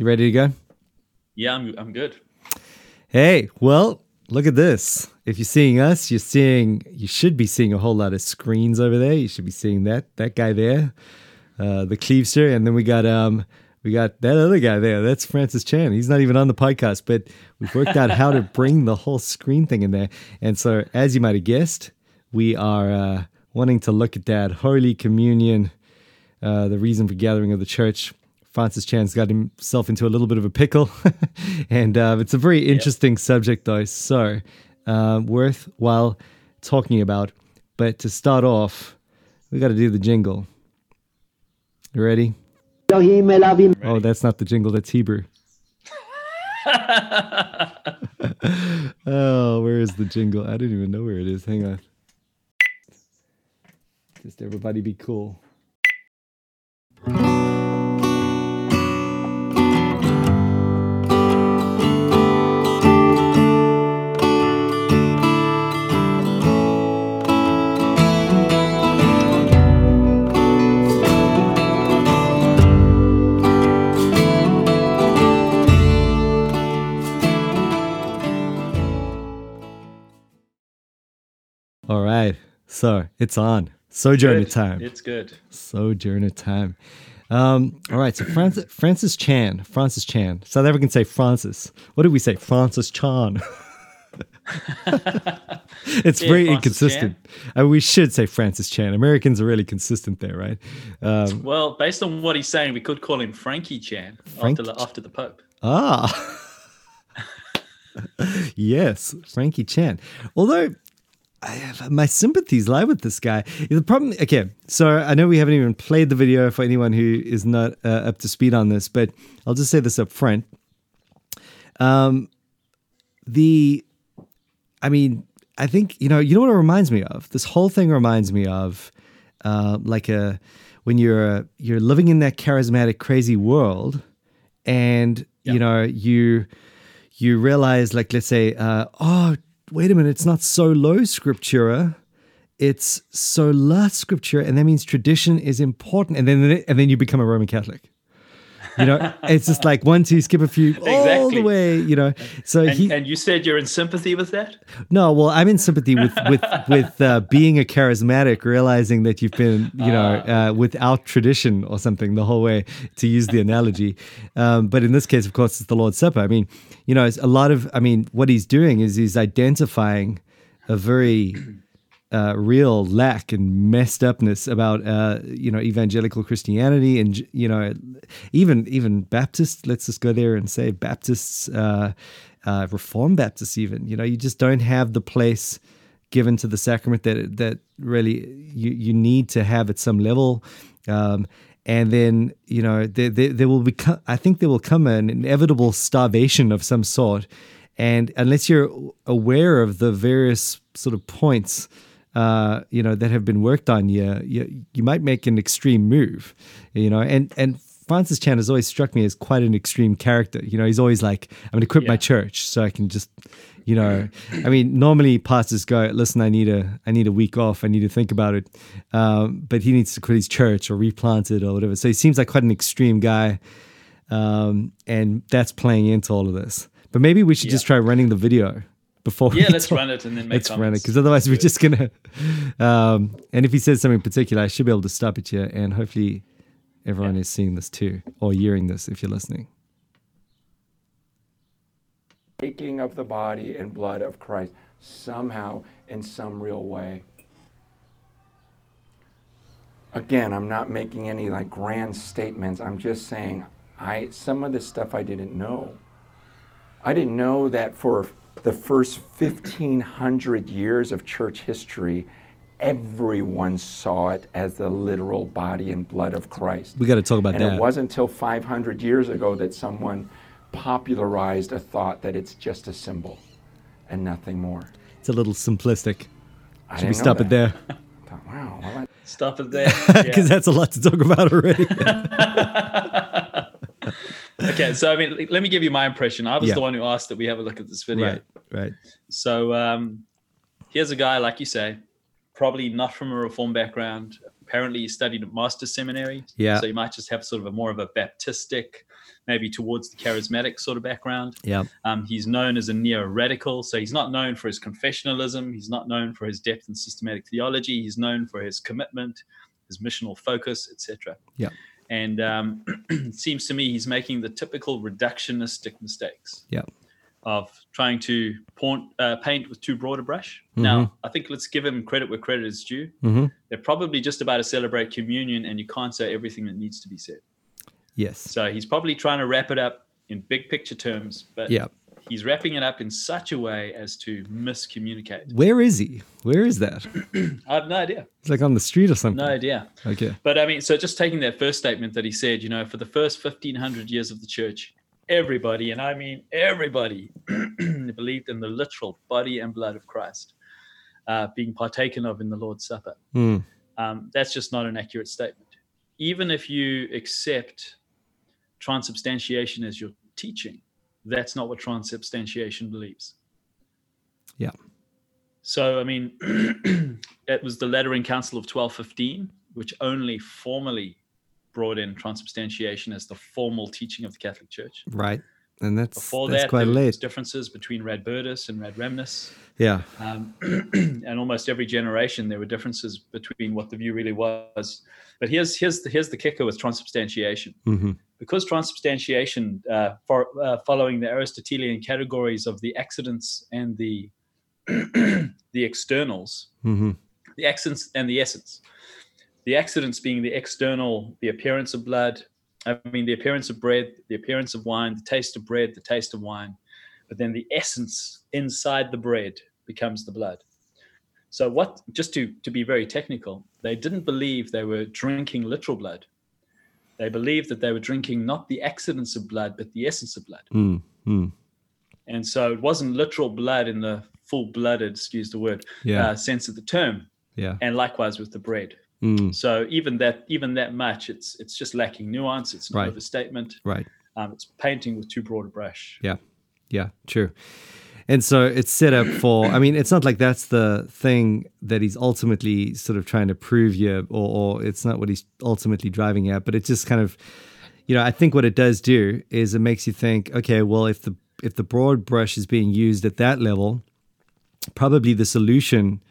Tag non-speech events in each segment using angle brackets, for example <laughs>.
You ready to go? Yeah, I'm, I'm good. Hey, well, look at this. If you're seeing us, you're seeing, you should be seeing a whole lot of screens over there. You should be seeing that, that guy there, uh, the Cleavester. And then we got, um, we got that other guy there. That's Francis Chan. He's not even on the podcast, but we've worked out how to bring the whole screen thing in there. And so, as you might have guessed, we are uh, wanting to look at that Holy Communion, uh, the reason for gathering of the church. Francis Chan's got himself into a little bit of a pickle, <laughs> and uh, it's a very interesting yep. subject, though. So, uh, worthwhile talking about. But to start off, we got to do the jingle. You ready? Oh, that's not the jingle. That's Hebrew. <laughs> oh, where is the jingle? I don't even know where it is. Hang on. Just everybody be cool. All right. So it's on. Sojourner good. time. It's good. Sojourner time. Um, all right. So Francis, Francis Chan. Francis Chan. South Africans say Francis. What did we say? Francis Chan. <laughs> it's yeah, very Francis inconsistent. Mean, we should say Francis Chan. Americans are really consistent there, right? Um, well, based on what he's saying, we could call him Frankie Chan after the after the Pope. Ah. <laughs> yes, Frankie Chan. Although have, my sympathies lie with this guy. The problem, okay, so I know we haven't even played the video for anyone who is not uh, up to speed on this, but I'll just say this up front. Um, the, I mean, I think you know, you know what it reminds me of. This whole thing reminds me of, uh, like a when you're you're living in that charismatic, crazy world, and you know you you realize, like, let's say, uh, oh wait a minute, it's not sola scriptura, it's sola scriptura, and that means tradition is important. And then and then you become a Roman Catholic. You know, it's just like one, two, skip a few, exactly. all the way. You know, so and, he and you said you're in sympathy with that. No, well, I'm in sympathy with with with uh, being a charismatic, realizing that you've been, you know, ah. uh, without tradition or something the whole way. To use the analogy, um, but in this case, of course, it's the Lord's Supper. I mean, you know, a lot of, I mean, what he's doing is he's identifying a very uh, real lack and messed upness about uh, you know evangelical Christianity and you know even even Baptists. Let's just go there and say Baptists, uh, uh, Reformed Baptists. Even you know you just don't have the place given to the sacrament that that really you you need to have at some level. Um, and then you know there, there, there will become I think there will come an inevitable starvation of some sort, and unless you're aware of the various sort of points uh, you know, that have been worked on, you, you you might make an extreme move, you know, and and Francis Chan has always struck me as quite an extreme character. You know, he's always like, I'm going to quit yeah. my church so I can just, you know, I mean, normally pastors go, listen, I need a, I need a week off. I need to think about it. Um, but he needs to quit his church or replant it or whatever. So he seems like quite an extreme guy. Um, and that's playing into all of this. But maybe we should yeah. just try running the video before yeah let's talk. run it and then make let's comments. run it because otherwise we're just gonna um, and if he says something particular i should be able to stop it here and hopefully everyone yeah. is seeing this too or hearing this if you're listening taking of the body and blood of christ somehow in some real way again i'm not making any like grand statements i'm just saying i some of the stuff i didn't know i didn't know that for the first 1500 years of church history, everyone saw it as the literal body and blood of Christ. We got to talk about and that. And it wasn't until 500 years ago that someone popularized a thought that it's just a symbol and nothing more. It's a little simplistic. Should we stop that. it there? Thought, wow. Well, I... Stop it there. <laughs> Because yeah. that's a lot to talk about already. <laughs> okay, so I mean, let me give you my impression. I was yeah. the one who asked that we have a look at this video. Right, right. So um, here's a guy, like you say, probably not from a reform background, Apparently, he studied at Master Seminary. Yeah. So he might just have sort of a more of a Baptistic, maybe towards the charismatic sort of background. Yeah. Um, he's known as a neo radical. So he's not known for his confessionalism. He's not known for his depth in systematic theology. He's known for his commitment, his missional focus, etc. Yeah. And um, it <clears throat> seems to me he's making the typical reductionistic mistakes Yeah. of trying to point, uh, paint with too broad a brush. Mm-hmm. Now, I think let's give him credit where credit is due. hmm They're probably just about to celebrate communion, and you can't say everything that needs to be said. Yes. So he's probably trying to wrap it up in big picture terms, but Yeah. He's wrapping it up in such a way as to miscommunicate. Where is he? Where is that? <clears throat> I have no idea. It's like on the street or something. No idea. Okay. But I mean, so just taking that first statement that he said, you know, for the first 1500 years of the church, everybody, and I mean everybody, <clears throat> believed in the literal body and blood of Christ uh, being partaken of in the Lord's Supper. Mm. Um, that's just not an accurate statement. Even if you accept transubstantiation as your teaching, that's not what transubstantiation believes. Yeah. So, I mean, <clears throat> it was the Lateran Council of 1215, which only formally brought in transubstantiation as the formal teaching of the Catholic Church. Right. And that's Before that's that, quite there late. differences between Radbertus and Ratramnus. Yeah. Um, <clears throat> and almost every generation, there were differences between what the view really was. But here's here's the, here's the kicker with transubstantiation. hmm Because transubstantiation, uh, for, uh, following the Aristotelian categories of the accidents and the <clears throat> the externals, hmm the accidents and the essence. The accidents being the external, the appearance of blood, I mean, the appearance of bread, the appearance of wine, the taste of bread, the taste of wine. But then the essence inside the bread becomes the blood. So, what, just to, to be very technical, they didn't believe they were drinking literal blood. They believed that they were drinking not the accidents of blood, but the essence of blood. Mm. Mm. And so it wasn't literal blood in the full blooded, excuse the word, Yeah. uh, sense of the term. yeah. And likewise with the bread. Mm. So even that, even that much, it's it's just lacking nuance. It's an Right. overstatement. Right. Um, it's painting with too broad a brush. Yeah. Yeah. True. And so it's set up for, I mean, it's not like that's the thing that he's ultimately sort of trying to prove you, or, or it's not what he's ultimately driving at, but it's just kind of, you know, I think what it does do is it makes you think, okay, well, if the if the broad brush is being used at that level, probably the solution,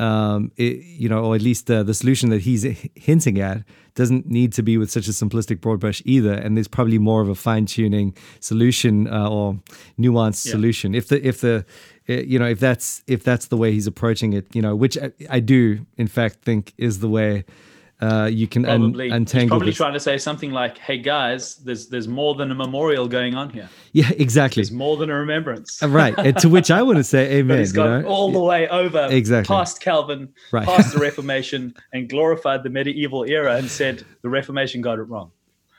um, it, you know, or at least the, the solution that he's hinting at doesn't need to be with such a simplistic broad brush either. And there's probably more of a fine tuning solution uh, or nuanced Yeah. solution. If the if the uh, you know if that's if that's the way he's approaching it, you know, which I, I do in fact think is the way uh, you can un- Probably, he's probably this. trying to say something like, "Hey guys, there's there's more than a memorial going on here. Yeah, exactly. There's more than a remembrance." Uh, right. And to which I want to say, <laughs> But Amen. he's you gone know? all the way over Exactly. past Calvin, Right. past the <laughs> Reformation, and glorified the medieval era and said the Reformation got it wrong.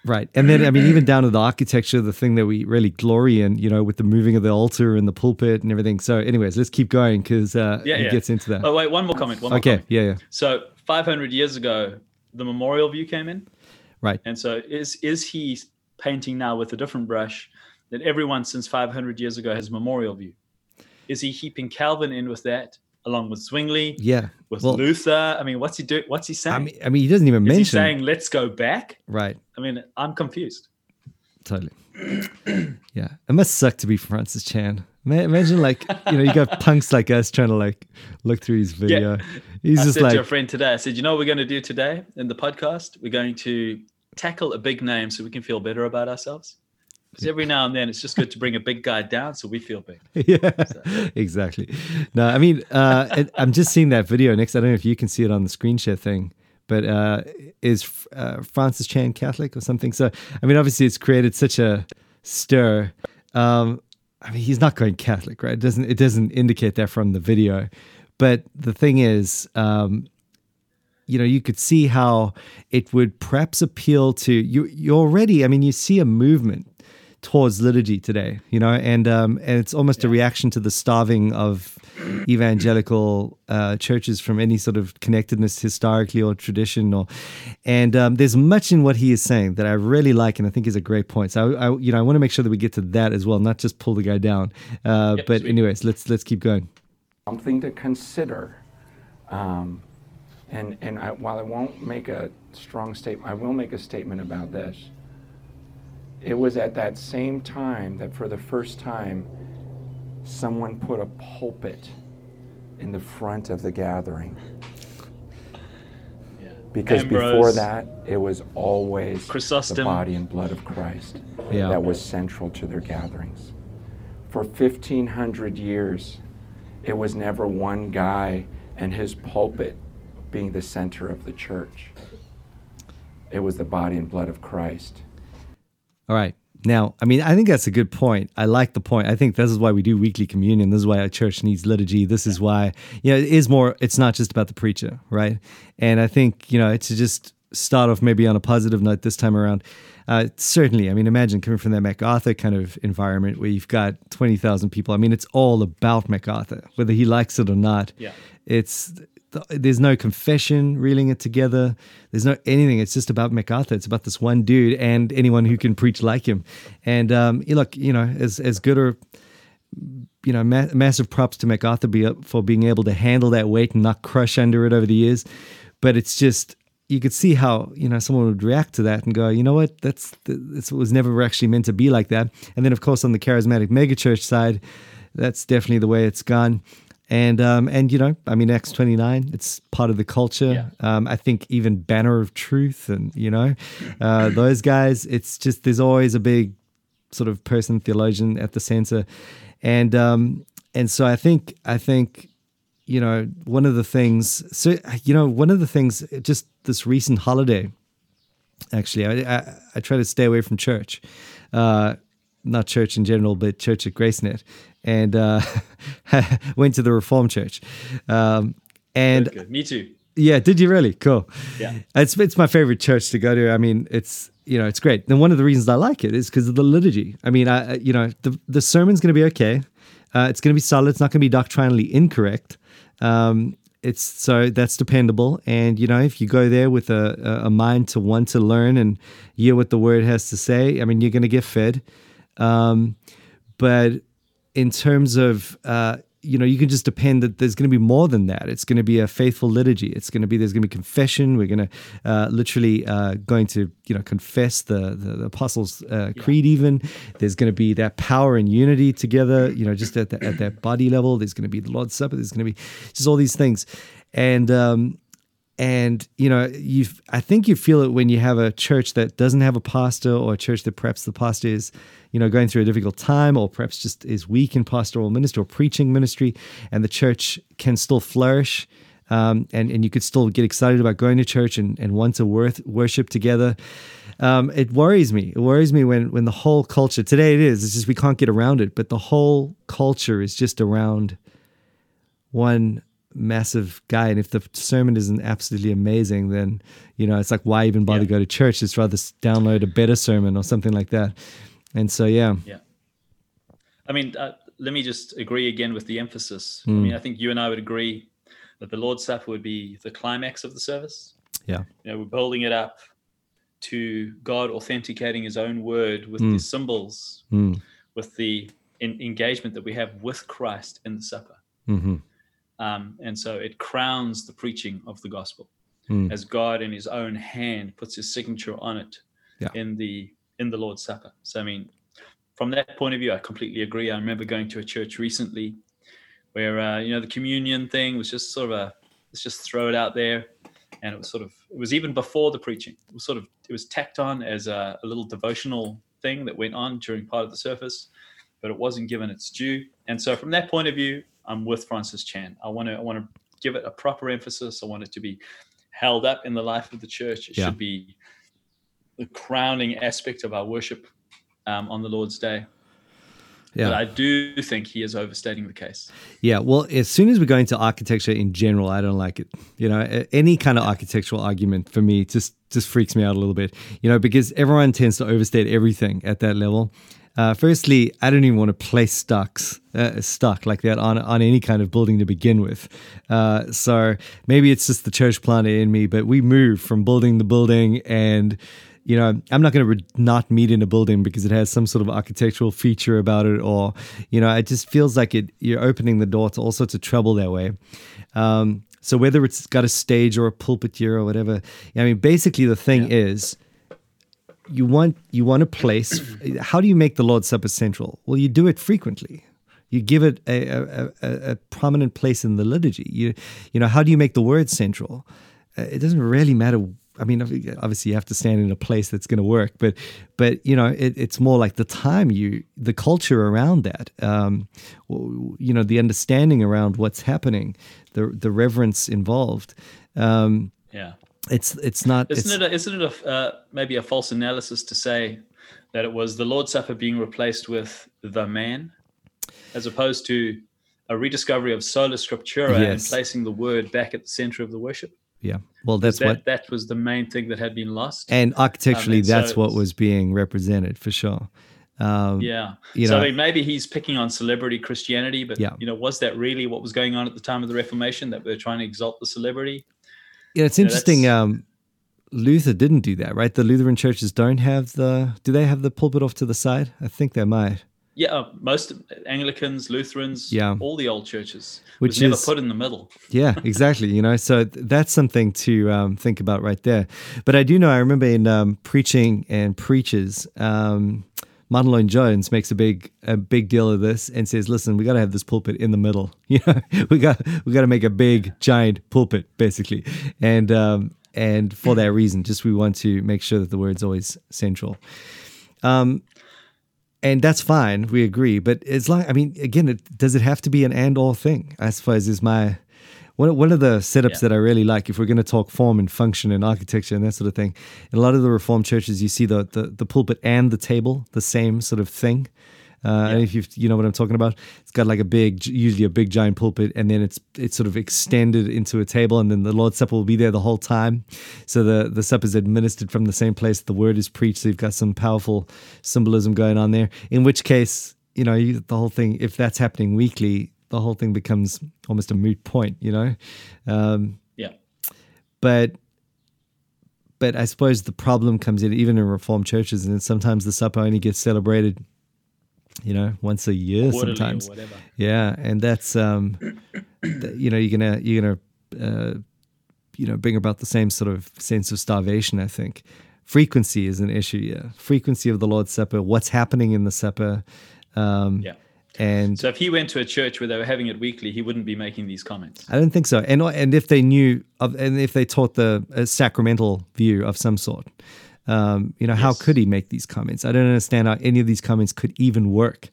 Right. And then, I mean, even down to the architecture, the thing that we really glory in, you know, with the moving of the altar and the pulpit and everything. So, anyways, let's keep going because uh, Yeah, it yeah. gets into that. Oh wait, one more comment. One more okay. comment. Yeah. Yeah. So 500 years ago, the memorial view came in. Right. And so is is he painting now with a different brush that everyone since 500 years ago has memorial view? Is he heaping Calvin in with that along with Zwingli, Yeah. with Well, Luther? I mean, what's he doing? What's he saying? I mean, I mean, he doesn't even is he mention. saying let's go back? right. I mean, I'm confused. Totally. <clears throat> yeah. It must suck to be Francis Chan. Ma- Imagine, like, you know, you got <laughs> punks like us trying to, like, look through his video. He's I just said like, to a friend today, I said, you know what we're going to do today in the podcast? We're going to tackle a big name so we can feel better about ourselves. Because every now and then it's just good to bring a big guy down so we feel big. <laughs> yeah, exactly. No, I mean, uh, I'm just seeing that video next. I don't know if you can see it on the screen share thing, but uh, is uh, Francis Chan Catholic or something? So, I mean, obviously, it's created such a stir. Um, I mean, he's not going Catholic, right? It doesn't it doesn't indicate that from the video. But the thing is, um, you know, you could see how it would perhaps appeal to you. You already, I mean, you see a movement towards liturgy today, you know, and um, and it's almost a reaction to the starving of evangelical uh, churches from any sort of connectedness historically or tradition, or and um, there's much in what he is saying that I really like and I think is a great point. So I, I you know I want to make sure that we get to that as well, not just pull the guy down. Uh, but sweet. anyways, let's let's keep going. something to consider. Um, And, and I, while I won't make a strong statement, I will make a statement about this. It was at that same time that for the first time, someone put a pulpit in the front of the gathering. Yeah. Because Ambrose, before that, it was always the body and blood of Christ Yeah. that was central to their gatherings. For 1,500 years, it was never one guy and his pulpit being the center of the church. It was the body and blood of Christ. All right. Now, I mean, I think that's a good point. I like the point. I think this is why we do weekly communion. This is why our church needs liturgy. This is why, you know, it is more, it's not just about the preacher, right? And I think, you know, to just start off maybe on a positive note this time around, uh, certainly, I mean, imagine coming from that MacArthur kind of environment where you've got 20,000 people. I mean, it's all about MacArthur, whether he likes it or not. Yeah. It's, there's no confession reeling it together. There's no anything. It's just about MacArthur. It's about this one dude and anyone who can preach like him. And um, look, you know, as as good or you know, ma- massive props to MacArthur be, for being able to handle that weight and not crush under it over the years. But it's just you could see how you know someone would react to that and go, you know what, that's this was never actually meant to be like that. And then of course on the charismatic megachurch side, that's definitely the way it's gone. And um, and you know, I mean, Acts twenty nine, it's part of the culture. Yeah. Um, I think even Banner of Truth, and you know, uh, <coughs> those guys. It's just there's always a big sort of person theologian at the center, and um, and so I think I think you know one of the things. So you know one of the things just this recent holiday. Actually, I I, I try to stay away from church. Uh, not church in general, but church at GraceNet, and uh, <laughs> went to the Reformed Church. Um, and Good, good. Me too. yeah, did you really? Cool. Yeah. It's it's my favorite church to go to. I mean, it's you know it's great. And one of the reasons I like it is because of the liturgy. I mean, I you know the the sermon's going to be okay. Uh, it's going to be solid. It's not going to be doctrinally incorrect. Um, it's so that's dependable. And you know, if you go there with a, a a mind to want to learn and hear what the word has to say, I mean, you're going to get fed. Um, but in terms of uh, you know you can just depend that there's going to be more than that. It's going to be a faithful liturgy. It's going to be there's going to be confession. We're going to uh, literally uh, going to you know confess the the, the apostles uh, creed even. There's going to be that power and unity together you know just at, the, at that body level. There's going to be the lord's supper. There's going to be just all these things. And um and you know you i think you feel it when you have a church that doesn't have a pastor or a church that perhaps the pastor is you know going through a difficult time or perhaps just is weak in pastoral ministry or preaching ministry and the church can still flourish um, and, and you could still get excited about going to church and, and want to worth, worship together. Um, it worries me. It worries me when when the whole culture today it is it's just we can't get around it but the whole culture is just around one massive guy and if the sermon isn't absolutely amazing then you know it's like why even bother Yeah. go to church? Just rather download a better sermon or something like that and so yeah Yeah. I mean, uh, let me just agree again with the emphasis. Hmm. I mean, I think you and I would agree that the Lord's Supper would be the climax of the service. yeah You know, we're building it up to God authenticating His own word with Mm. the symbols, mm. with the in- engagement that we have with Christ in the supper. hmm Um, and so it crowns the preaching of the gospel Mm. as God in His own hand puts His signature on it Yeah. in the in the Lord's Supper. So I mean, from that point of view, I completely agree. I remember going to a church recently where uh, you know the communion thing was just sort of a let's just throw it out there, and it was sort of it was even before the preaching. It was sort of it was tacked on as a, a little devotional thing that went on during part of the service, but it wasn't given its due. And so from that point of view, I'm with Francis Chan. I want to I want to give it a proper emphasis. I want it to be held up in the life of the church. It Yeah. should be the crowning aspect of our worship um, on the Lord's Day. But yeah I do think he is overstating the case. yeah well as soon as we go into architecture in general i don't like it you know any kind of architectural argument for me just just freaks me out a little bit you know because everyone tends to overstate everything at that level uh, firstly, I don't even want to place stocks, uh, stuck like that on on any kind of building to begin with. Uh, so maybe it's just the church planter in me, but we move from building the building, and you know, I'm not going to re- not meet in a building because it has some sort of architectural feature about it, or you know, it just feels like it. You're opening the door to all sorts of trouble that way. Um, So whether it's got a stage or a pulpit here or whatever, I mean, basically the thing Yeah. is, you want you want a place. How do you make the Lord's Supper central? Well, you do it frequently. You give it a, a, a, a prominent place in the liturgy. You you know how do you make the word central? Uh, it doesn't really matter. I mean, obviously you have to stand in a place that's going to work, but but you know it, it's more like the time you, the culture around that, um, you know, the understanding around what's happening, the the reverence involved. Um, Yeah. it's it's not. Isn't it? A, isn't it a, uh, maybe a false analysis to say that it was the Lord's Supper being replaced with the man, as opposed to a rediscovery of sola scriptura and placing the word back at the center of the worship? Yeah. Well, that's that what that was the main thing that had been lost. and architecturally, and so that's what was being represented for sure. Um, yeah. you so know- I mean, maybe he's picking on celebrity Christianity, but Yeah. you know, was that really what was going on at the time of the Reformation? That we are trying to exalt the celebrity? Yeah, it's Yeah, interesting. that's- Um, Luther didn't do that, right? The Lutheran churches don't have the. Do they have the pulpit off to the side? I think they might. Yeah, uh, most Anglicans, Lutherans, Yeah. all the old churches, Which was never is- put in the middle. Yeah, <laughs> exactly. you know, so th- that's something to um, think about right there. But I do know. I remember in um, preaching and preachers. Um, Martin Jones makes a big a big deal of this and says, "Listen, we got to have this pulpit in the middle. <laughs> You know, we got we got to make a big giant pulpit, basically, and um, and for that reason, just we want to make sure that the word's always central. Um, and that's fine. We agree, but as long, I mean, again, it, does it have to be an and or thing? I suppose is my one. One of the setups Yeah. that I really like, if we're going to talk form and function and architecture and that sort of thing, in a lot of the Reformed churches, you see the the, the pulpit and the table, the same sort of thing. Uh, And if you you know what I'm talking about, it's got like a big, usually a big giant pulpit, and then it's it's sort of extended into a table, and then the Lord's Supper will be there the whole time. So the the supper is administered from the same place. The word is preached. So you've got some powerful symbolism going on there. In which case, you know, you, the whole thing, if that's happening weekly, the whole thing becomes almost a moot point. You know, um, Yeah. but but I suppose the problem comes in even in Reformed churches, and sometimes the supper only gets celebrated, you know, once a year. Quarterly sometimes, yeah, and that's um, you know, you're gonna you're gonna uh, you know bring about the same sort of sense of starvation. I think frequency is an issue. Yeah, frequency of the Lord's Supper. What's happening in the supper? Um, Yeah. and So if he went to a church where they were having it weekly, he wouldn't be making these comments. I don't think so. And and if they knew of, and if they taught the a sacramental view of some sort, um, you know, how could he make these comments? I don't understand how any of these comments could even work.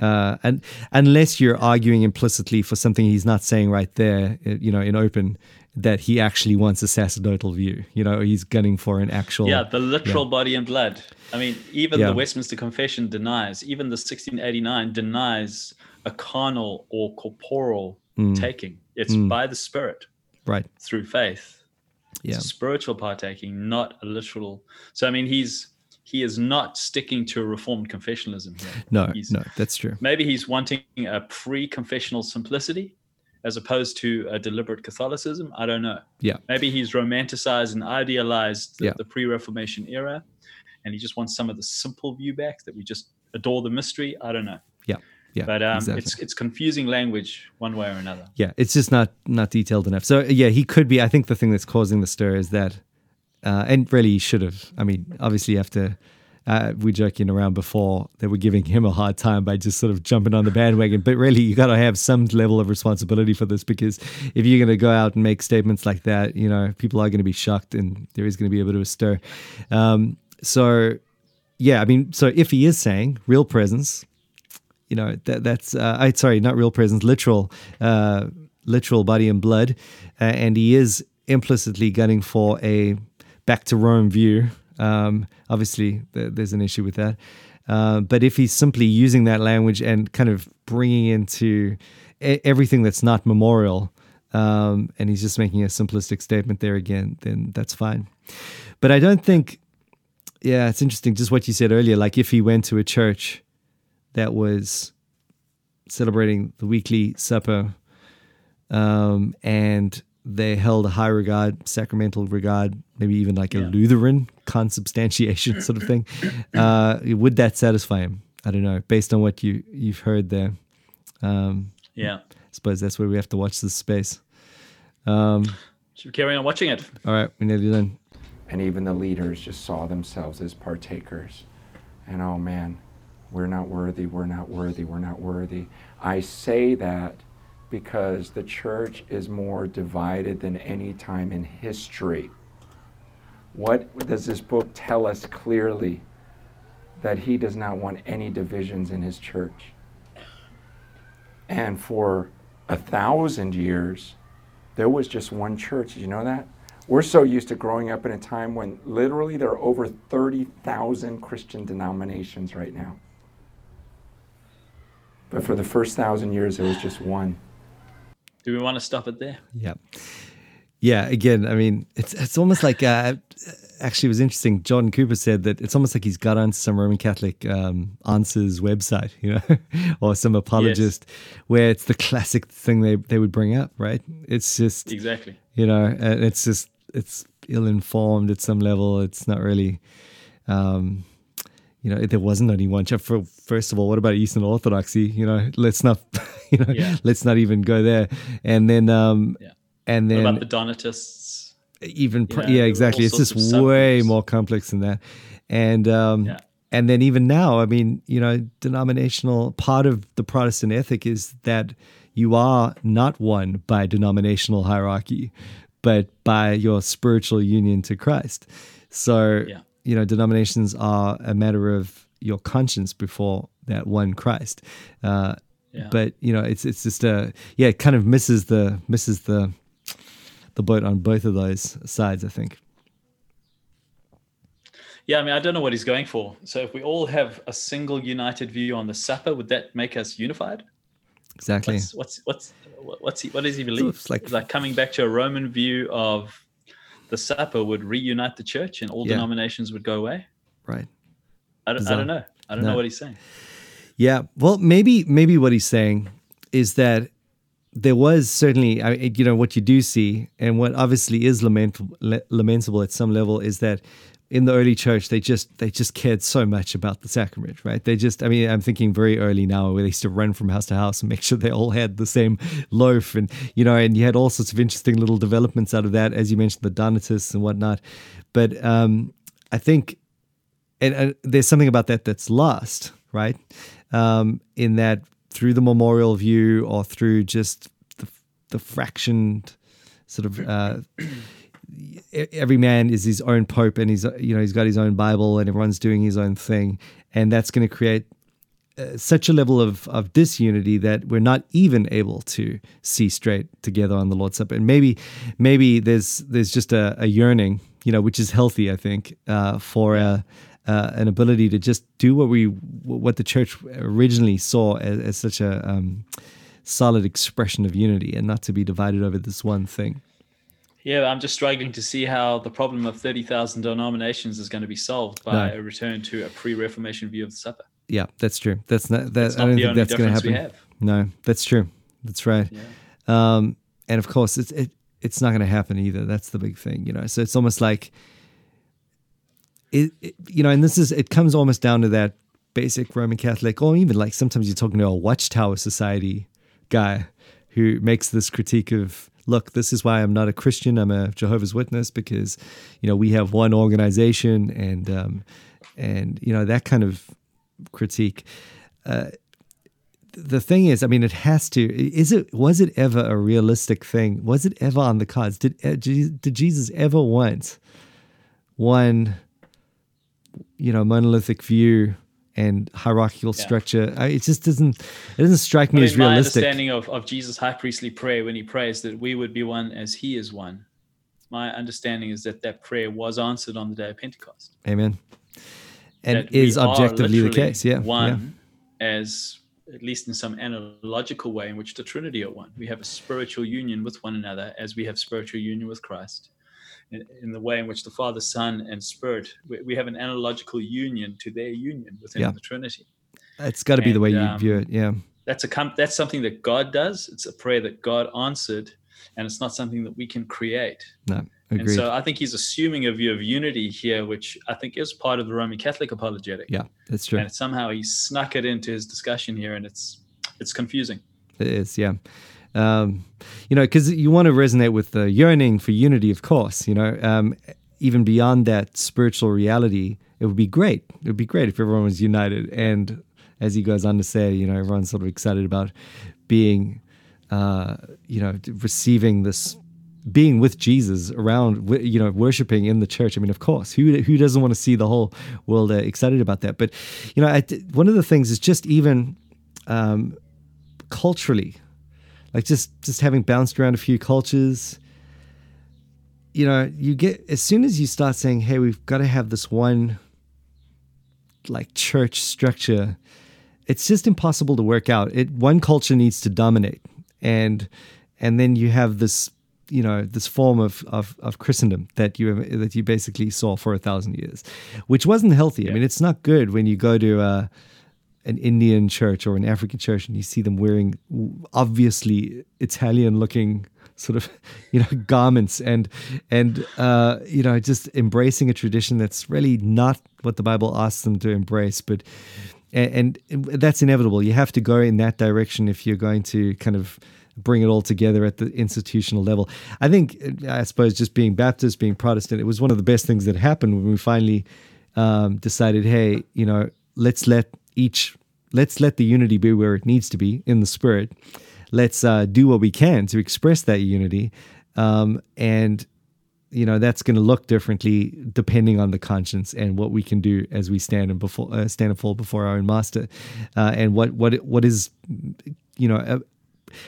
Uh, and unless you're arguing implicitly for something he's not saying right there, uh, you know, in open, that he actually wants a sacerdotal view. You know, he's gunning for an actual. Yeah, the literal body and blood. I mean, even Yeah. the Westminster Confession denies, even the 1689 denies a carnal or corporal Mm. taking. It's by the Spirit Right. through faith. Yeah. It's a spiritual partaking, not a literal. So I mean, he's he is not sticking to a reformed confessionalism here. <laughs> No. He's- No. That's true. Maybe he's wanting a pre-confessional simplicity as opposed to a deliberate Catholicism. I don't know. Yeah. Maybe he's romanticized and idealized the, Yeah. the pre-Reformation era, and he just wants some of the simple view back that we just adore the mystery. I don't know. Yeah. Yeah. But um, exactly. it's it's confusing language one way or another. yeah it's just not not detailed enough so yeah he could be i think the thing that's causing the stir is that uh, and really he should have i mean obviously after. have to uh, we joking around before that we're giving him a hard time by just sort of jumping on the bandwagon but really you got to have some level of responsibility for this because if you're going to go out and make statements like that you know people are going to be shocked and there is going to be a bit of a stir um, so yeah i mean so if he is saying real presence you know that that's uh, I sorry not real presence literal uh, literal body and blood. Uh, and he is implicitly gunning for a back to Rome view. Um, obviously th- there's an issue with that. Uh, but if he's simply using that language and kind of bringing into e- everything that's not memorial um, and he's just making a simplistic statement there again then that's fine. But I don't think yeah it's interesting just what you said earlier like if he went to a church that was celebrating the weekly supper um, and they held a high regard sacramental regard maybe even like a lutheran consubstantiation sort of thing uh, would that satisfy him i don't know based on what you you've heard there um, Yeah. I suppose that's where we have to watch this space Um, Should we carry on watching it? all right, we're nearly done. And even the leaders just saw themselves as partakers. And oh man, we're not worthy, we're not worthy, we're not worthy. I say that because the church is more divided than any time in history. What does this book tell us clearly? That he does not want any divisions in his church. And for a thousand years, there was just one church. Did you know that? We're so used to growing up in a time when literally there are over 30,000 Christian denominations right now. But for the first thousand years, it was just one. Do we want to stop it there? Yeah. Yeah, again, I mean, it's it's almost like uh, actually it was interesting. John Cooper said that it's almost like he's got onto some Roman Catholic um, answers website, you know, <laughs> or some apologist, where it's the classic thing they they would bring up, right? It's just Exactly. you know, it's just it's ill informed at some level. It's not really, um, you know, there wasn't only one church. For first of all, what about Eastern Orthodoxy? You know, let's not, <laughs> you know, Yeah. let's not even go there. And then, um, Yeah. and What then about the Donatists? even yeah, exactly it's just way more complex than that and um Yeah. and then even now i mean you know denominational part of the protestant ethic is that you are not one by denominational hierarchy but by your spiritual union to christ so Yeah. You know denominations are a matter of your conscience before that one christ uh Yeah. but you know it's it's just a yeah it kind of misses the misses the the boat on both of those sides i think Yeah, I mean, I don't know what he's going for. So if we all have a single united view on the supper, would that make us unified? exactly What's what's what's what's he what does he believe? it's like- It's like coming back to a Roman view of the supper would reunite the church and all Yeah. denominations would go away. right I don't, I don't know. I don't No. know what he's saying. yeah well maybe maybe what he's saying is that there was certainly I, you know what you do see and what obviously is lamentable lamentable at some level is that in the early church they just they just cared so much about the sacrament right they just i mean i'm thinking very early now where they used to run from house to house and make <laughs> sure they all had the same loaf and you know and you had all sorts of interesting little developments out of that as you mentioned the donatists and whatnot but um i think and uh, there's something about that that's lost, right? Um, in that through the memorial view or through just the, the fractioned sort of uh, every man is his own pope and he's you know he's got his own Bible and everyone's doing his own thing, and that's going to create uh, such a level of of disunity that we're not even able to see straight together on the Lord's Supper. And maybe maybe there's there's just a, a yearning, you know, which is healthy, I think, uh, for a, uh, an ability to just do what we what the church originally saw as, as such a um, solid expression of unity, and not to be divided over this one thing. Yeah, I'm just struggling to see how the problem of 30,000 denominations is going to be solved by No. a return to a pre-Reformation view of the supper. Yeah, that's true. That's not that. It's I don't the think only that's going to happen. have. No, that's true. That's right. Yeah. Um, and of course, it's it, it's not going to happen either. That's the big thing, you know. So it's almost like it, it, you know, and this is it comes almost down to that basic Roman Catholic, or even like sometimes you're talking to a Watchtower Society guy who makes this critique of, look, this is why I'm not a Christian. I'm a Jehovah's Witness because, you know, we have one organization and um, and you know that kind of critique. Uh, the thing is, I mean, it has to. Is it? Was it ever a realistic thing? Was it ever on the cards? Did uh, did Jesus ever want one, you know, monolithic view and hierarchical Yeah. structure? I, it just doesn't. It doesn't strike me I as mean, my realistic. understanding of, of Jesus' high priestly prayer when he prays that we would be one as he is one. My understanding is that that prayer was answered on the day of Pentecost. Amen. And that is objectively the case. Yeah. yeah. One as at least in some analogical way in which the Trinity are one. We have a spiritual union with one another as we have spiritual union with Christ. In, in the way in which the Father, Son, and Spirit, we, we have an analogical union to their union within Yeah. the Trinity. It's got to be the way you um, view it. Yeah. That's a com- that's something that God does. It's a prayer that God answered, and it's not something that we can create. No. Agreed. And so I think he's assuming a view of unity here, which I think is part of the Roman Catholic apologetic. yeah, that's true. And somehow he snuck it into his discussion here, and it's it's confusing. It is, yeah. Um, you know, because you want to resonate with the yearning for unity, of course. You know, um, even beyond that spiritual reality, it would be great. It would be great if everyone was united. And as he goes on to say, you know, everyone's sort of excited about being, uh, you know, receiving this being with Jesus around, you know, worshiping in the church. I mean, of course, who who doesn't want to see the whole world uh, excited about that? But you know, I, one of the things is just even um, culturally, like just just having bounced around a few cultures. You know, you get as soon as you start saying, "Hey, we've got to have this one like church structure," it's just impossible to work out. It one culture needs to dominate, and and then you have this you know this form of, of, of Christendom that you that you basically saw for a thousand years, which wasn't healthy. Yeah. I mean, it's not good when you go to uh, an Indian church or an African church and you see them wearing obviously Italian looking sort of <laughs> you know garments and and uh, you know just embracing a tradition that's really not what the Bible asks them to embrace, but. And, and that's inevitable. You have to go in that direction if you're going to kind of bring it all together at the institutional level. I think, I suppose, just being Baptist, being Protestant, it was one of the best things that happened when we finally um, decided, hey, you know, let's let each, let's let the unity be where it needs to be in the spirit. Let's uh, do what we can to express that unity, um, and you know that's going to look differently depending on the conscience and what we can do as we stand and before uh, stand and fall before our own master, uh, and what what what is you know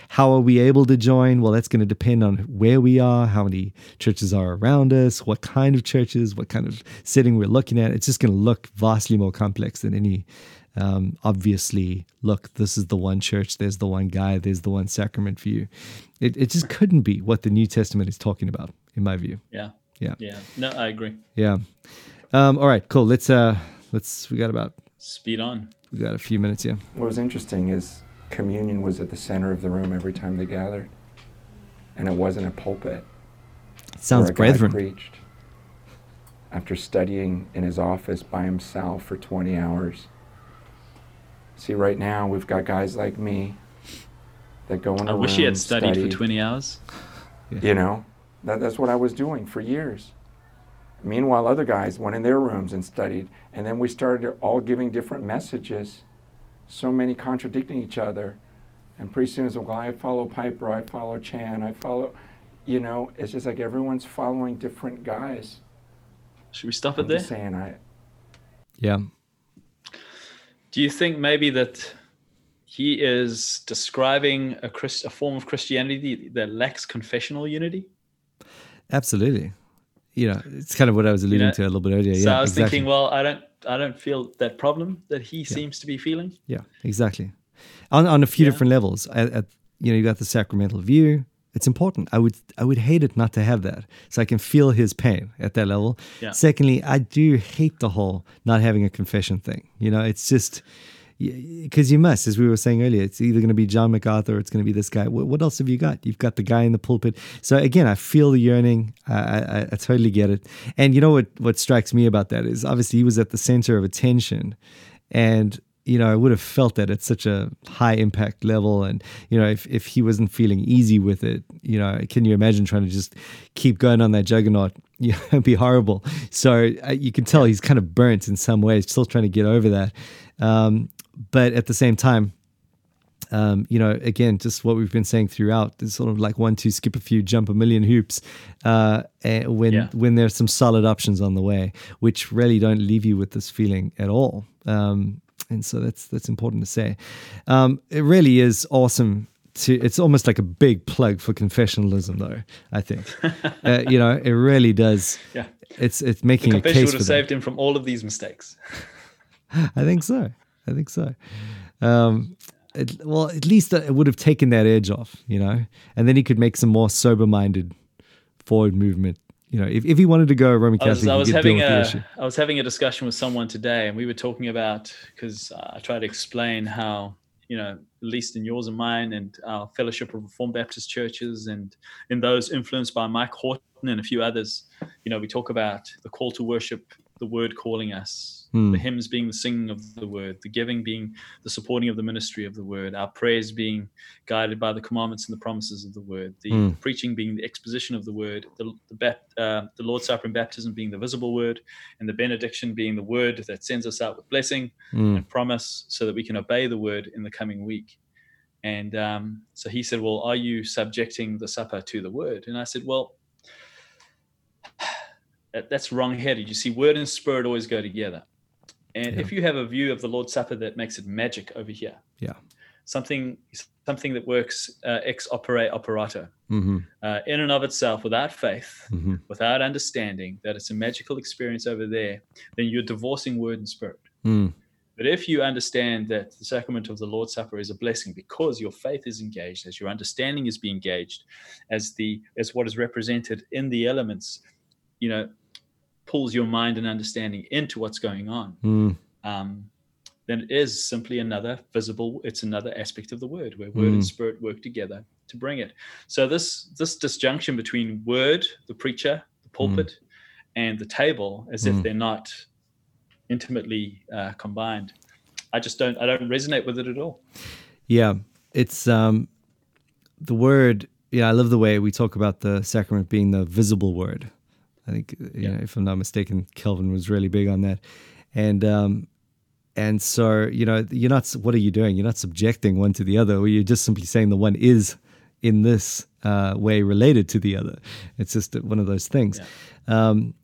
how are we able to join? Well, that's going to depend on where we are, how many churches are around us, what kind of churches, what kind of setting we're looking at. It's just going to look vastly more complex than any um, obviously, look, this is the one church, there's the one guy, there's the one sacrament for you. It, it just couldn't be what the New Testament is talking about, in my view. Yeah. Yeah. Yeah. No, I agree. Yeah. Um, all right, cool. Let's, uh, let's, we got about, speed on. We got a few minutes, yeah. What was interesting is communion was at the center of the room every time they gathered, and it wasn't a pulpit. It Sounds brethren. Preached after studying in his office by himself for 20 hours. See, right now we've got guys like me that go in I wish he had studied study. for 20 hours. You know, that, that's what I was doing for years. Meanwhile, other guys went in their rooms and studied, and then we started all giving different messages so many contradicting each other. And pretty soon it's like, well, I follow Piper, I follow Chan, I follow, you know, it's just like everyone's following different guys. Should we stop it I'm there? saying I. Yeah. Do you think maybe that he is describing a, Christ, a form of Christianity that lacks confessional unity? Absolutely. You know, it's kind of what I was alluding you know, to a little bit earlier. So yeah, I was exactly. thinking, well, I don't I don't feel that problem that he yeah. seems to be feeling. Yeah, exactly. On, on a few yeah. different levels. At, at, you know, you got the sacramental view. It's important. I would I would hate it not to have that, so I can feel his pain at that level. Yeah. Secondly, I do hate the whole not having a confession thing. You know, it's just because you must, as we were saying earlier, it's either going to be John MacArthur or it's going to be this guy. What, what, else have you got? You've got the guy in the pulpit. So again, I feel the yearning. I, I, I, totally get it. And you know what? What strikes me about that is obviously he was at the center of attention, and you know I would have felt that at such a high impact level. And you know if if he wasn't feeling easy with it, you know, can you imagine trying to just keep going on that juggernaut? <laughs> Yeah, it'd be horrible. So uh, you can tell he's kind of burnt in some ways, still trying to get over that. Um, but at the same time, um, you know, again, just what we've been saying throughout is sort of like one, two, skip a few, jump a million hoops. Uh, when yeah. when there's some solid options on the way, which really don't leave you with this feeling at all. Um, and so that's that's important to say. Um, it really is awesome. To, it's almost like a big plug for confessionalism, though. I think, <laughs> uh, you know, it really does. Yeah, it's it's making the a case would have saved him from all of these mistakes. <laughs> I think so. I think so. Um, it, well, at least it would have taken that edge off, you know, and then he could make some more sober-minded forward movement. You know, if, if he wanted to go Roman Catholic, I was, I was having a I was having a discussion with someone today, and we were talking about because uh, I tried to explain how you know, at least in yours and mine, and our Fellowship of Reformed Baptist churches, and in those influenced by Mike Horton and a few others, you know, we talk about the call to worship, the Word calling us, The hymns being the singing of the word, the giving being the supporting of the ministry of the word, our prayers being guided by the commandments and the promises of the word, the Mm. preaching being the exposition of the word, the the, uh, the Lord's Supper and baptism being the visible word, and the benediction being the word that sends us out with blessing Mm. and promise, so that we can obey the word in the coming week. And um, so he said, "Well, are you subjecting the supper to the word?" And I said, "Well." That- That's wrong-headed. You see, word and spirit always go together. And Yeah. if you have a view of the Lord's Supper that makes it magic over here, Yeah. something something that works uh, ex opere operato, hmm uh, in and of itself, without faith, hmm without understanding that it's a magical experience over there, then you're divorcing word and spirit. Mm. But if you understand that the sacrament of the Lord's Supper is a blessing because your faith is engaged, as your understanding is being engaged, as the as what is represented in the elements, you know, pulls your mind and understanding into what's going on, Mm. um, then it is simply another visible. It's another aspect of the word where word and Mm. spirit work together to bring it. So this this disjunction between word, the preacher, the pulpit, and the table, as if Mm. they're not intimately uh, combined. I just don't. I don't resonate with it at all. Yeah, it's um, the word. Yeah, I love the way we talk about the sacrament being the visible word. I think, you Yeah. know, if I'm not mistaken, Calvin was really big on that, and um, and so you know, you're not. What are you doing? You're not subjecting one to the other, or you're just simply saying the one is in this uh, way related to the other. It's just one of those things. Um,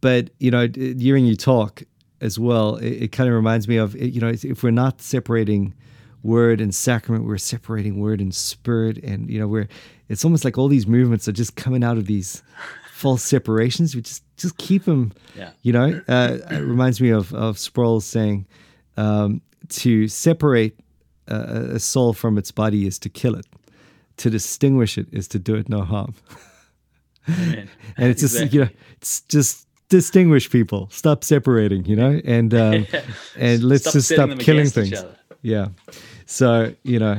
but you know, hearing you talk as well, it, it kind of reminds me of you know, if we're not separating word and sacrament, we're separating word and spirit, and you know, we're it's almost like all these movements are just coming out of these false separations. We just just keep them. Yeah. You know, uh, it reminds me of of Sproul saying um, to separate a, a soul from its body is to kill it. To distinguish it is to do it no harm. <laughs> And it's just Exactly. you know it's just distinguish people stop separating you know and um, <laughs> and let's Stop just stop killing things yeah so you know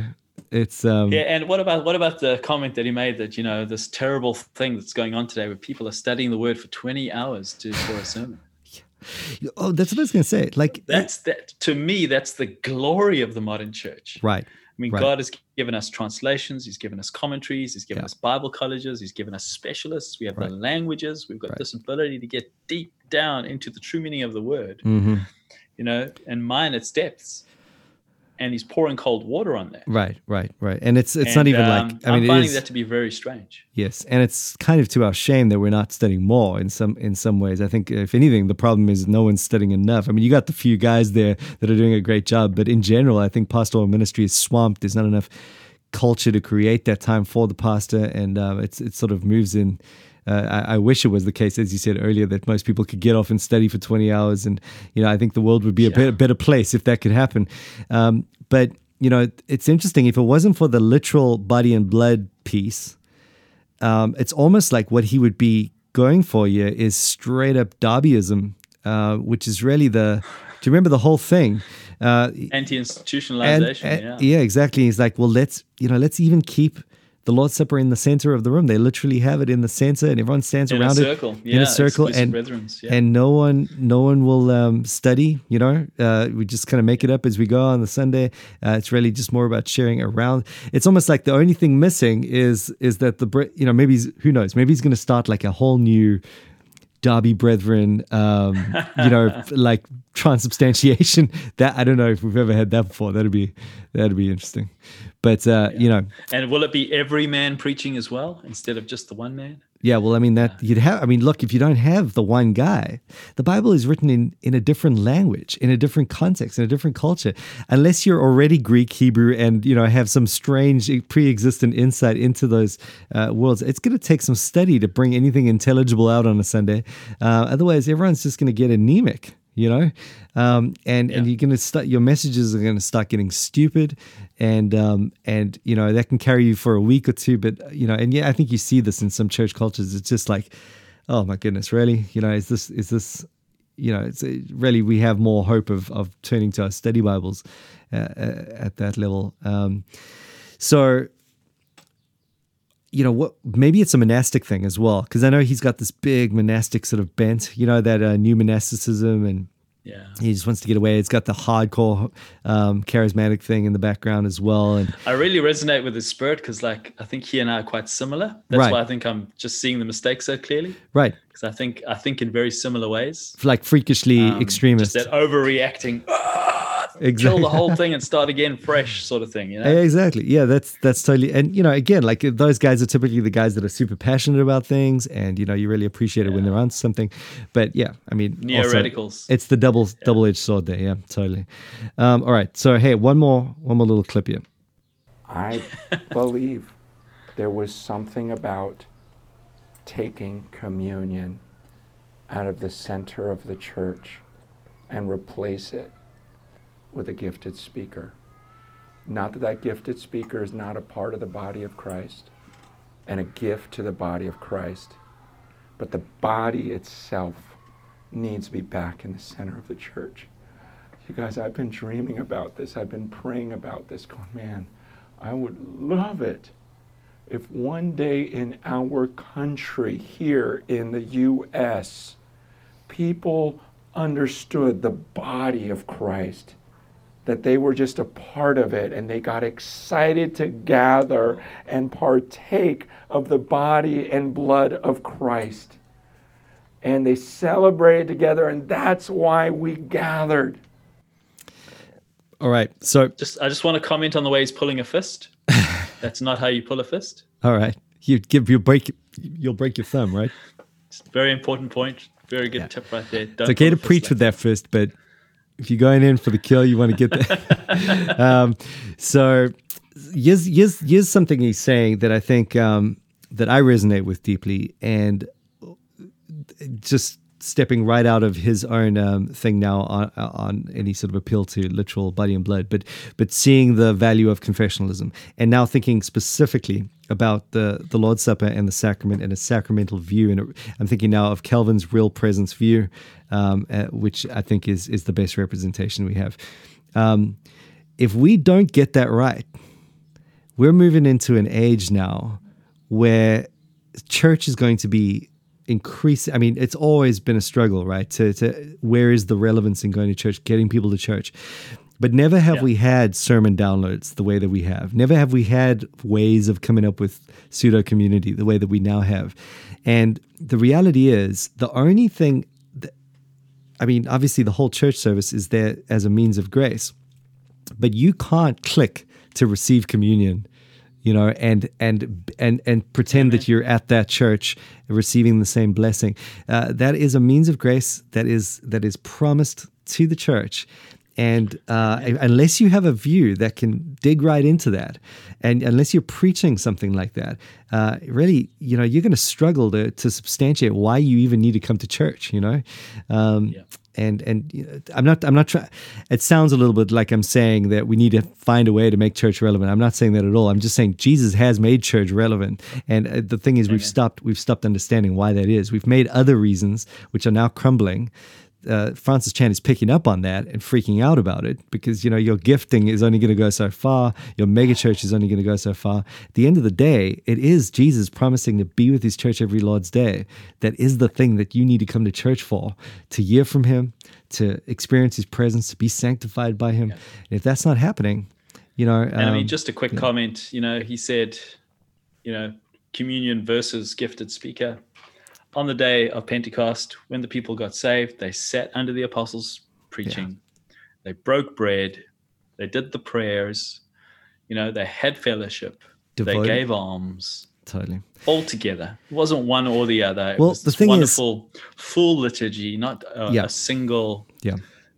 it's um Yeah, and what about what about the comment that he made that you know this terrible thing that's going on today, where people are studying the word for twenty hours to for a sermon? oh that's what i was gonna say like That's that to me. That's the glory of the modern church. right I mean, Right. God has given us translations. He's given us commentaries. He's given Yeah. us Bible colleges. He's given us specialists. We have Right. the languages. We've got Right. this ability to get deep down into the true meaning of the word. hmm You know, and mine its depths. And he's pouring cold water on that. right right right and it's it's not even um, like i mean I'm finding is that to be very strange. Yes, and it's kind of to our shame that we're not studying more in some in some ways. I think if anything, the problem is no one's studying enough. I mean, you got the few guys there that are doing a great job, but in general, I think pastoral ministry is swamped. There's not enough culture to create that time for the pastor, and um, it's it sort of moves in. Uh, I, I wish it was the case, as you said earlier, that most people could get off and study for 20 hours, and you know, I think the world would be a better, better place if that could happen. Um, but you know, it's interesting if it wasn't for the literal body and blood piece um, it's almost like what he would be going for here is straight up Darbyism, uh, which is really the. Do you remember the whole thing? Uh, Anti-institutionalization. and- yeah. exactly. He's like, well, let's you know, let's even keep the Lord's Supper in the center of the room. They literally have it in the center, and everyone stands In a around circle. it Yeah, in a circle, and yeah. and no one, no one will um, study. You know, uh, we just kind of make it up as we go on the Sunday. Uh, it's really just more about sharing around. It's almost like the only thing missing is is that the you know maybe who knows maybe he's going to start like a whole new Darby Brethren, um, you know, <laughs> like transubstantiation. That I don't know if we've ever had that before. That'd be that'd be interesting. But uh, you know, And will it be every man preaching as well instead of just the one man? Yeah. Well, I mean that you'd have. I mean, look, if you don't have the one guy, the Bible is written in in a different language, in a different context, in a different culture. Unless you're already Greek, Hebrew, and you know have some strange pre-existent insight into those uh, worlds, it's going to take some study to bring anything intelligible out on a Sunday. Uh, otherwise, everyone's just going to get anemic. You know, um, and and you're gonna start. Your messages are gonna start getting stupid, and um, and you know that can carry you for a week or two. But you know, and yeah, I think you see this in some church cultures. It's just like, oh my goodness, really? You know, is this is this? You know, it's uh, really we have more hope of of turning to our study Bibles uh, uh, at that level. Um, so you know what maybe it's a monastic thing as well because i know he's got this big monastic sort of bent you know that uh, new monasticism and Yeah. He just wants to get away. It's got the hardcore um, charismatic thing in the background as well. And I really resonate with his spirit because, like, I think he and I are quite similar. That's Right. why I think I'm just seeing the mistake so clearly. right, Because I think I think in very similar ways. like freakishly Um, extremist. Just that overreacting, "Ah, kill Exactly. the whole thing and start again fresh, sort of thing. You know. Yeah, Exactly. Yeah, that's that's totally. And you know, again, like those guys are typically the guys that are super passionate about things, and you know, you really appreciate it when they're on something. But yeah, I mean, Neo also, radicals. It's the double double edged sword there. Yeah, totally. Um, all right. So hey, one more one more little clip here. I <laughs> believe there was something about taking communion out of the center of the church and replace it with a gifted speaker. Not that that gifted speaker is not a part of the body of Christ and a gift to the body of Christ, but the body itself needs to be back in the center of the church. You guys, I've been dreaming about this. I've been praying about this, going, man, I would love it if one day in our country, here in the U.S., people understood the body of Christ, that they were just a part of it, and they got excited to gather and partake of the body and blood of Christ. And they celebrated together, and that's why we gathered. All right. So Just I just want to comment on the way he's pulling a fist. <laughs> That's not how you pull a fist. all right, you give you break you'll break your thumb, right? It's a very important point. Very good tip right there. It's okay to preach with that fist, but if you're going in for the kill, you want to get there. <laughs> um, so here's, here's, here's something he's saying that I think um, that I resonate with deeply, and just stepping right out of his own um, thing now on, on any sort of appeal to literal body and blood, but but seeing the value of confessionalism, and now thinking specifically about the the Lord's Supper and the sacrament and a sacramental view. And I'm thinking now of Calvin's real presence view, um, uh, which I think is is the best representation we have. Um, if we don't get that right, we're moving into an age now where church is going to be increasing. I mean, it's always been a struggle, right? To, to where is the relevance in going to church, getting people to church. But never have Yeah. we had sermon downloads the way that we have. Never have we had ways of coming up with pseudo community the way that we now have. And the reality is, the only thing, that, I mean, obviously, the whole church service is there as a means of grace but you can't click to receive communion you know and and and and pretend that you're at that church receiving the same blessing. Uh, that is a means of grace that is that is promised to the church. And uh, unless you have a view that can dig right into that and unless you're preaching something like that uh, really you know you're going to struggle to, to substantiate why you even need to come to church you know? Um, Yeah. And and I'm not I'm not trying. It sounds a little bit like I'm saying that we need to find a way to make church relevant. I'm not saying that at all. I'm just saying Jesus has made church relevant, and uh, the thing is, we've stopped we've stopped understanding why that is. We've made other reasons which are now crumbling. Uh, Francis Chan is picking up on that and freaking out about it because you know your gifting is only going to go so far, your megachurch is only going to go so far. At the end of the day, it is Jesus promising to be with His church every Lord's day. That is the thing that you need to come to church for, to hear from Him, to experience His presence, to be sanctified by Him. And if that's not happening, you know, And I mean, um, just a quick comment. You know, he said, you know, communion versus gifted speaker. On the day of Pentecost, when the people got saved, they sat under the apostles preaching. They broke bread. They did the prayers. You know, they had fellowship. Devoted. They gave alms totally. all together. It wasn't one or the other. It Well, was the thing is- wonderful full liturgy, not a, Yeah. a single Yeah.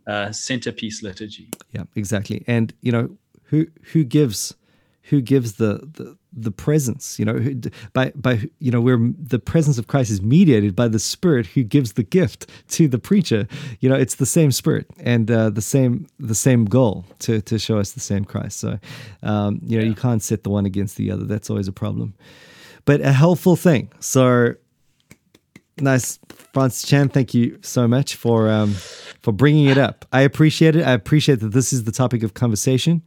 uh, centerpiece liturgy. Yeah, exactly. And you know, who who gives who gives the the, the presence? You know, by by you know, where the presence of Christ is mediated by the Spirit who gives the gift to the preacher. You know, it's the same Spirit and uh, the same the same goal to to show us the same Christ. So, um, you know, you can't set the one against the other. That's always a problem. But a helpful thing. So nice francis chan thank you so much for um for bringing it up i appreciate it i appreciate that this is the topic of conversation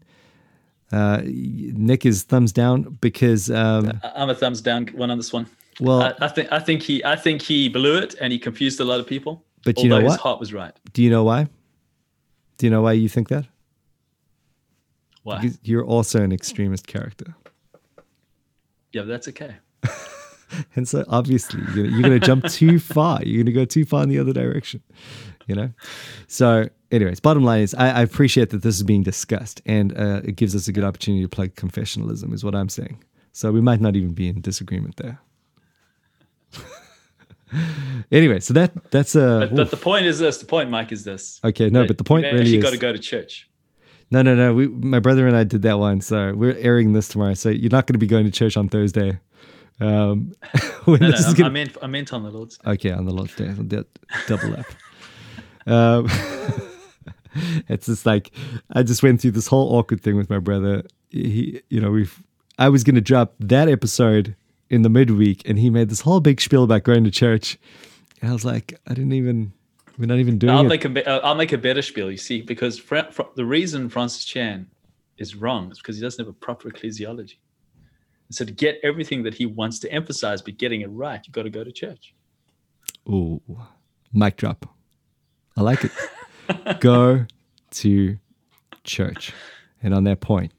uh nick is thumbs down because um I'm a thumbs down one on this one. well I, I think I think he I think he blew it and he confused a lot of people. But you know what? His heart was right. do you know why Do you know why you think that? Why? Because you're also an extremist character. Yeah, but that's okay. <laughs> And so obviously you're, you're going to jump too far. You're going to go too far in the other direction, you know? So, anyways, bottom line is I, I appreciate that this is being discussed and uh, it gives us a good opportunity to plug confessionalism, is what I'm saying. So we might not even be in disagreement there. <laughs> anyway, so that that's a. But, but the point is this: the point, Mike, is this. Okay, no, but the point really actually is got to go to church. no, no, no. We, my brother and I did that one, so we're airing this tomorrow. So you're not going to be going to church on Thursday. Um, <laughs> No, no, gonna- I meant I meant on the Lord's. Day. Okay, on the Lord's Day, double up. Um, <laughs> it's just like I just went through this whole awkward thing with my brother. He, you know, we've I was going to drop that episode in the midweek, and he made this whole big spiel about going to church, and I was like, I didn't even. We're not even doing I'll it. make a uh, I'll make a better spiel. You see, because Fra- Fra- the reason Francis Chan is wrong is because he doesn't have a proper ecclesiology. And so to get everything that he wants to emphasize, but getting it right, you've got to go to church. Ooh, mic drop. I like it. <laughs> Go to church. And on that point,